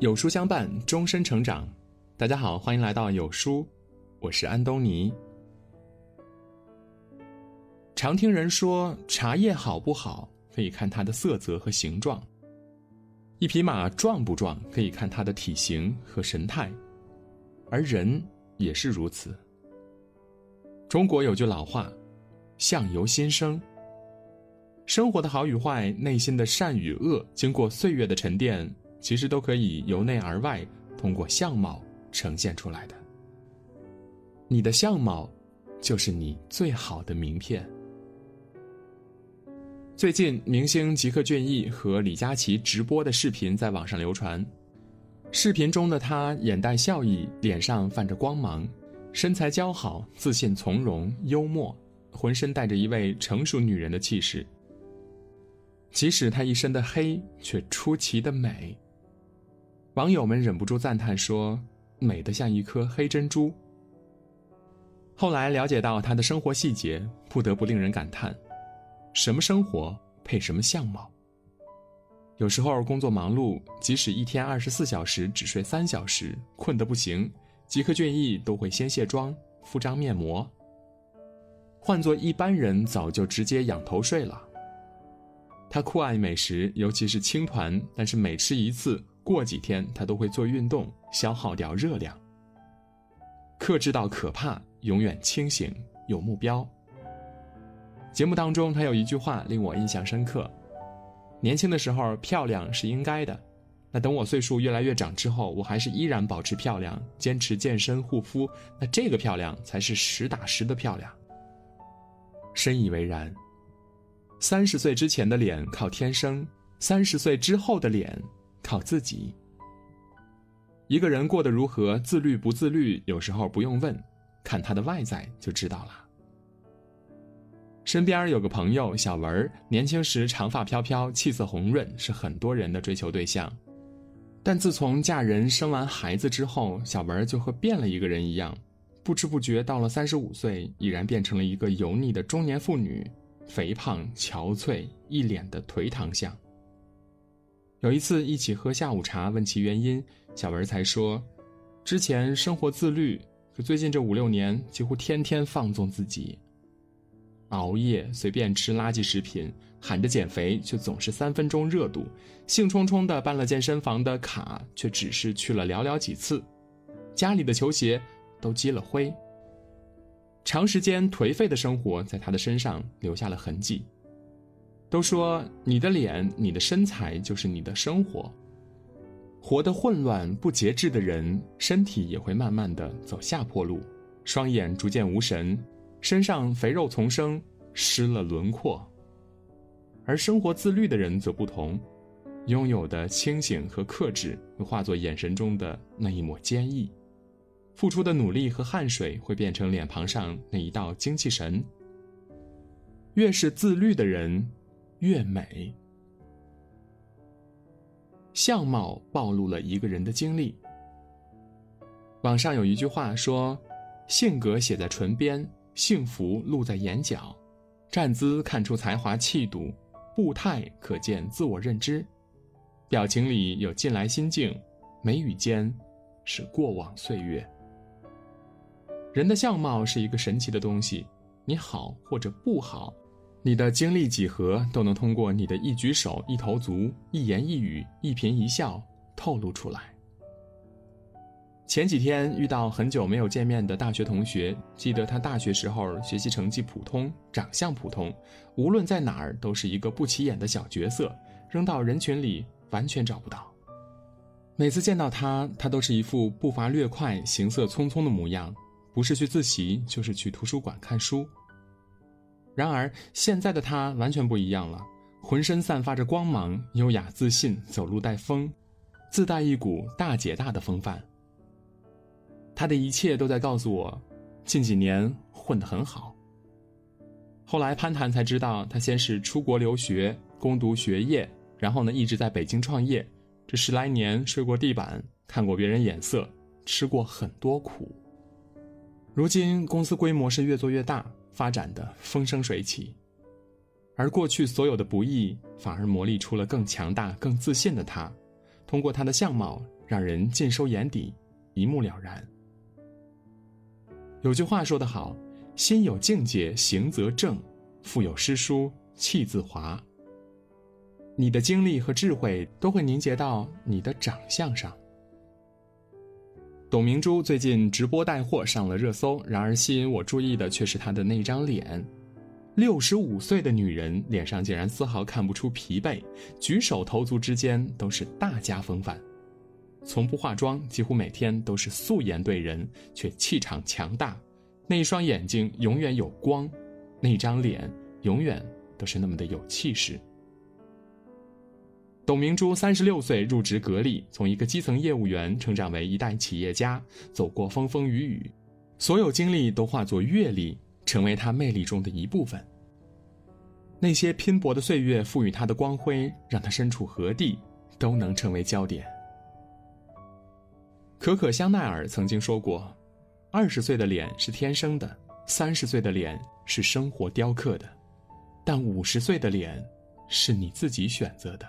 有书相伴，终身成长。大家好，欢迎来到有书，我是安东尼。常听人说，茶叶好不好可以看它的色泽和形状；一匹马壮不壮可以看它的体型和神态，而人也是如此。中国有句老话：“相由心生。”生活的好与坏，内心的善与恶，经过岁月的沉淀。其实都可以由内而外，通过相貌呈现出来的。你的相貌，就是你最好的名片。最近，明星吉克隽逸和李佳琦直播的视频在网上流传。视频中的他眼带笑意，脸上泛着光芒，身材姣好，自信从容，幽默，浑身带着一位成熟女人的气势。即使他一身的黑，却出奇的美。网友们忍不住赞叹说：“美得像一颗黑珍珠。”后来了解到他的生活细节，不得不令人感叹：什么生活配什么相貌？有时候工作忙碌，即使一天二十四小时只睡三小时，困得不行，吉克隽逸都会先卸妆，敷张面膜。换做一般人，早就直接仰头睡了。他酷爱美食，尤其是青团，但是每吃一次。过几天，他都会做运动，消耗掉热量。克制到可怕，永远清醒，有目标。节目当中，他有一句话令我印象深刻：年轻的时候漂亮是应该的，那等我岁数越来越长之后，我还是依然保持漂亮，坚持健身护肤，那这个漂亮才是实打实的漂亮。深以为然。三十岁之前的脸靠天生，三十岁之后的脸。靠自己。一个人过得如何，自律不自律，有时候不用问，看他的外在就知道了。身边有个朋友小文，年轻时长发飘飘，气色红润，是很多人的追求对象。但自从嫁人生完孩子之后，小文就和变了一个人一样，不知不觉到了三十五岁，已然变成了一个油腻的中年妇女，肥胖憔悴，一脸的颓唐相。有一次一起喝下午茶，问其原因，小文才说：“之前生活自律，可最近这五六年几乎天天放纵自己，熬夜，随便吃垃圾食品，喊着减肥却总是三分钟热度，兴冲冲的办了健身房的卡，却只是去了寥寥几次，家里的球鞋都积了灰。长时间颓废的生活在他的身上留下了痕迹。”都说你的脸、你的身材就是你的生活。活得混乱不节制的人，身体也会慢慢的走下坡路，双眼逐渐无神，身上肥肉丛生，失了轮廓。而生活自律的人则不同，拥有的清醒和克制会化作眼神中的那一抹坚毅，付出的努力和汗水会变成脸庞上那一道精气神。越是自律的人。越美，相貌暴露了一个人的经历。网上有一句话说：“性格写在唇边，幸福露在眼角，站姿看出才华气度，步态可见自我认知，表情里有近来心境，眉宇间是过往岁月。”人的相貌是一个神奇的东西，你好或者不好。你的经历几何都能通过你的一举手、一投足、一言一语、一颦一笑透露出来。前几天遇到很久没有见面的大学同学，记得他大学时候学习成绩普通，长相普通，无论在哪儿都是一个不起眼的小角色，扔到人群里完全找不到。每次见到他，他都是一副步伐略快、行色匆匆的模样，不是去自习，就是去图书馆看书。然而，现在的他完全不一样了，浑身散发着光芒，优雅自信，走路带风，自带一股大姐大的风范。他的一切都在告诉我，近几年混得很好。后来攀谈才知道，他先是出国留学，攻读学业，然后呢一直在北京创业，这十来年睡过地板，看过别人眼色，吃过很多苦。如今公司规模是越做越大。发展的风生水起，而过去所有的不易，反而磨砺出了更强大、更自信的他。通过他的相貌，让人尽收眼底，一目了然。有句话说得好：“心有境界，行则正；腹有诗书，气自华。”你的精力和智慧都会凝结到你的长相上。董明珠最近直播带货上了热搜，然而吸引我注意的却是她的那张脸。六十五岁的女人脸上竟然丝毫看不出疲惫，举手投足之间都是大家风范。从不化妆，几乎每天都是素颜对人，却气场强大。那一双眼睛永远有光，那张脸永远都是那么的有气势。董明珠三十六岁入职格力，从一个基层业务员成长为一代企业家，走过风风雨雨，所有经历都化作阅历，成为她魅力中的一部分。那些拼搏的岁月赋予她的光辉，让她身处何地都能成为焦点。可可香奈儿曾经说过：“二十岁的脸是天生的，三十岁的脸是生活雕刻的，但五十岁的脸是你自己选择的。”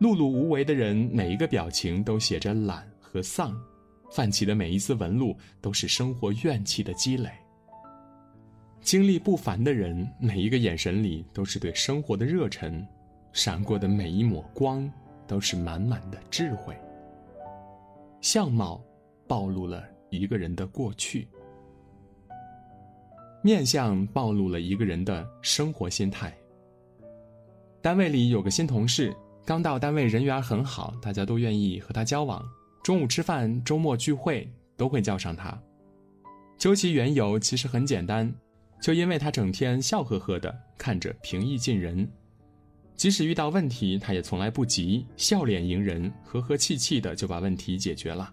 碌碌无为的人，每一个表情都写着懒和丧，泛起的每一丝纹路都是生活怨气的积累。经历不凡的人，每一个眼神里都是对生活的热忱，闪过的每一抹光都是满满的智慧。相貌暴露了一个人的过去，面相暴露了一个人的生活心态。单位里有个新同事，刚到单位人缘很好，大家都愿意和他交往。中午吃饭、周末聚会都会叫上他。究其缘由，其实很简单，就因为他整天笑呵呵的，看着平易近人。即使遇到问题，他也从来不急，笑脸迎人，和和气气的就把问题解决了。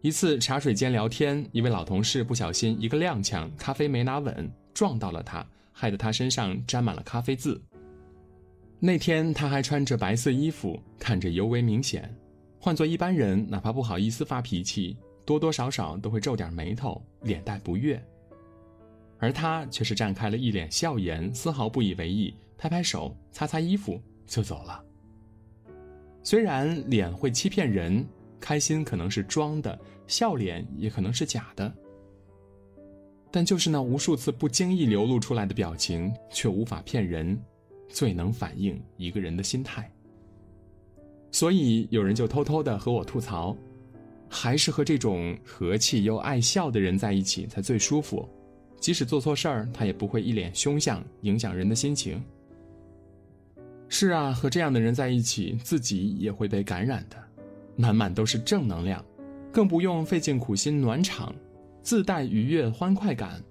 一次茶水间聊天，一位老同事不小心一个踉跄，咖啡没拿稳，撞到了他，害得他身上沾满了咖啡渍。那天他还穿着白色衣服，看着尤为明显。换做一般人，哪怕不好意思发脾气，多多少少都会皱点眉头，脸带不悦。而他却是绽开了一脸笑颜，丝毫不以为意。拍拍手，擦擦衣服就走了。虽然脸会欺骗人，开心可能是装的，笑脸也可能是假的，但就是那无数次不经意流露出来的表情，却无法骗人，最能反映一个人的心态。所以有人就偷偷的和我吐槽，还是和这种和气又爱笑的人在一起才最舒服，即使做错事儿，他也不会一脸凶相，影响人的心情。是啊，和这样的人在一起，自己也会被感染的，满满都是正能量，更不用费尽苦心暖场，自带愉悦欢快感。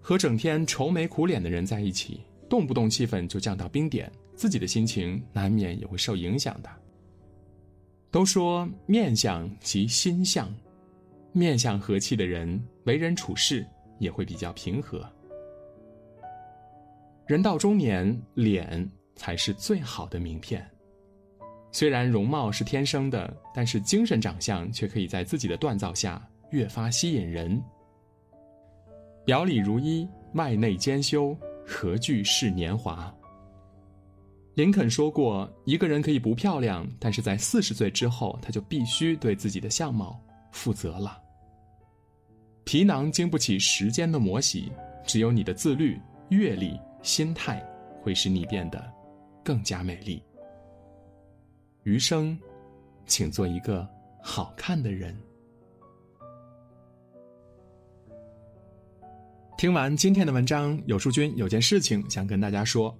和整天愁眉苦脸的人在一起，动不动气氛就降到冰点，自己的心情难免也会受影响的。都说面相即心相，面相和气的人，为人处事也会比较平和。人到中年，脸。才是最好的名片。虽然容貌是天生的，但是精神长相却可以在自己的锻造下越发吸引人。表里如一，外内兼修，何惧是年华？林肯说过：“一个人可以不漂亮，但是在四十岁之后，他就必须对自己的相貌负责了。皮囊经不起时间的磨洗，只有你的自律、阅历、心态，会使你变得。”更加美丽。余生，请做一个好看的人。听完今天的文章，有书君有件事情想跟大家说。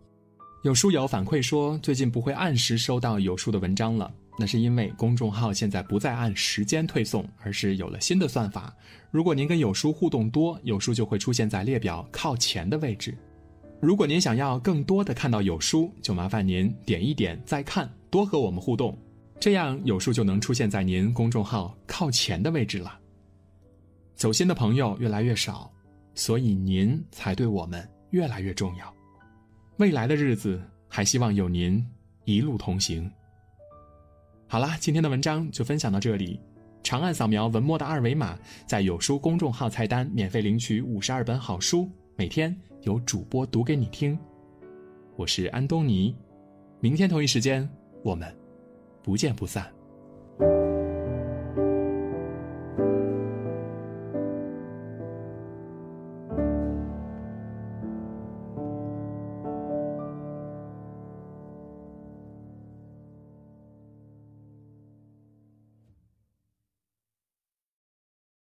有书友反馈说，最近不会按时收到有书的文章了，那是因为公众号现在不再按时间推送，而是有了新的算法。如果您跟有书互动多，有书就会出现在列表靠前的位置。如果您想要更多的看到有书，就麻烦您点一点再看，多和我们互动，这样有书就能出现在您公众号靠前的位置了。走心的朋友越来越少，所以您才对我们越来越重要。未来的日子，还希望有您一路同行。好啦，今天的文章就分享到这里。长按扫描文末的二维码，在有书公众号菜单免费领取五十二本好书，每天。有主播读给你听，我是安东尼，明天同一时间我们不见不散。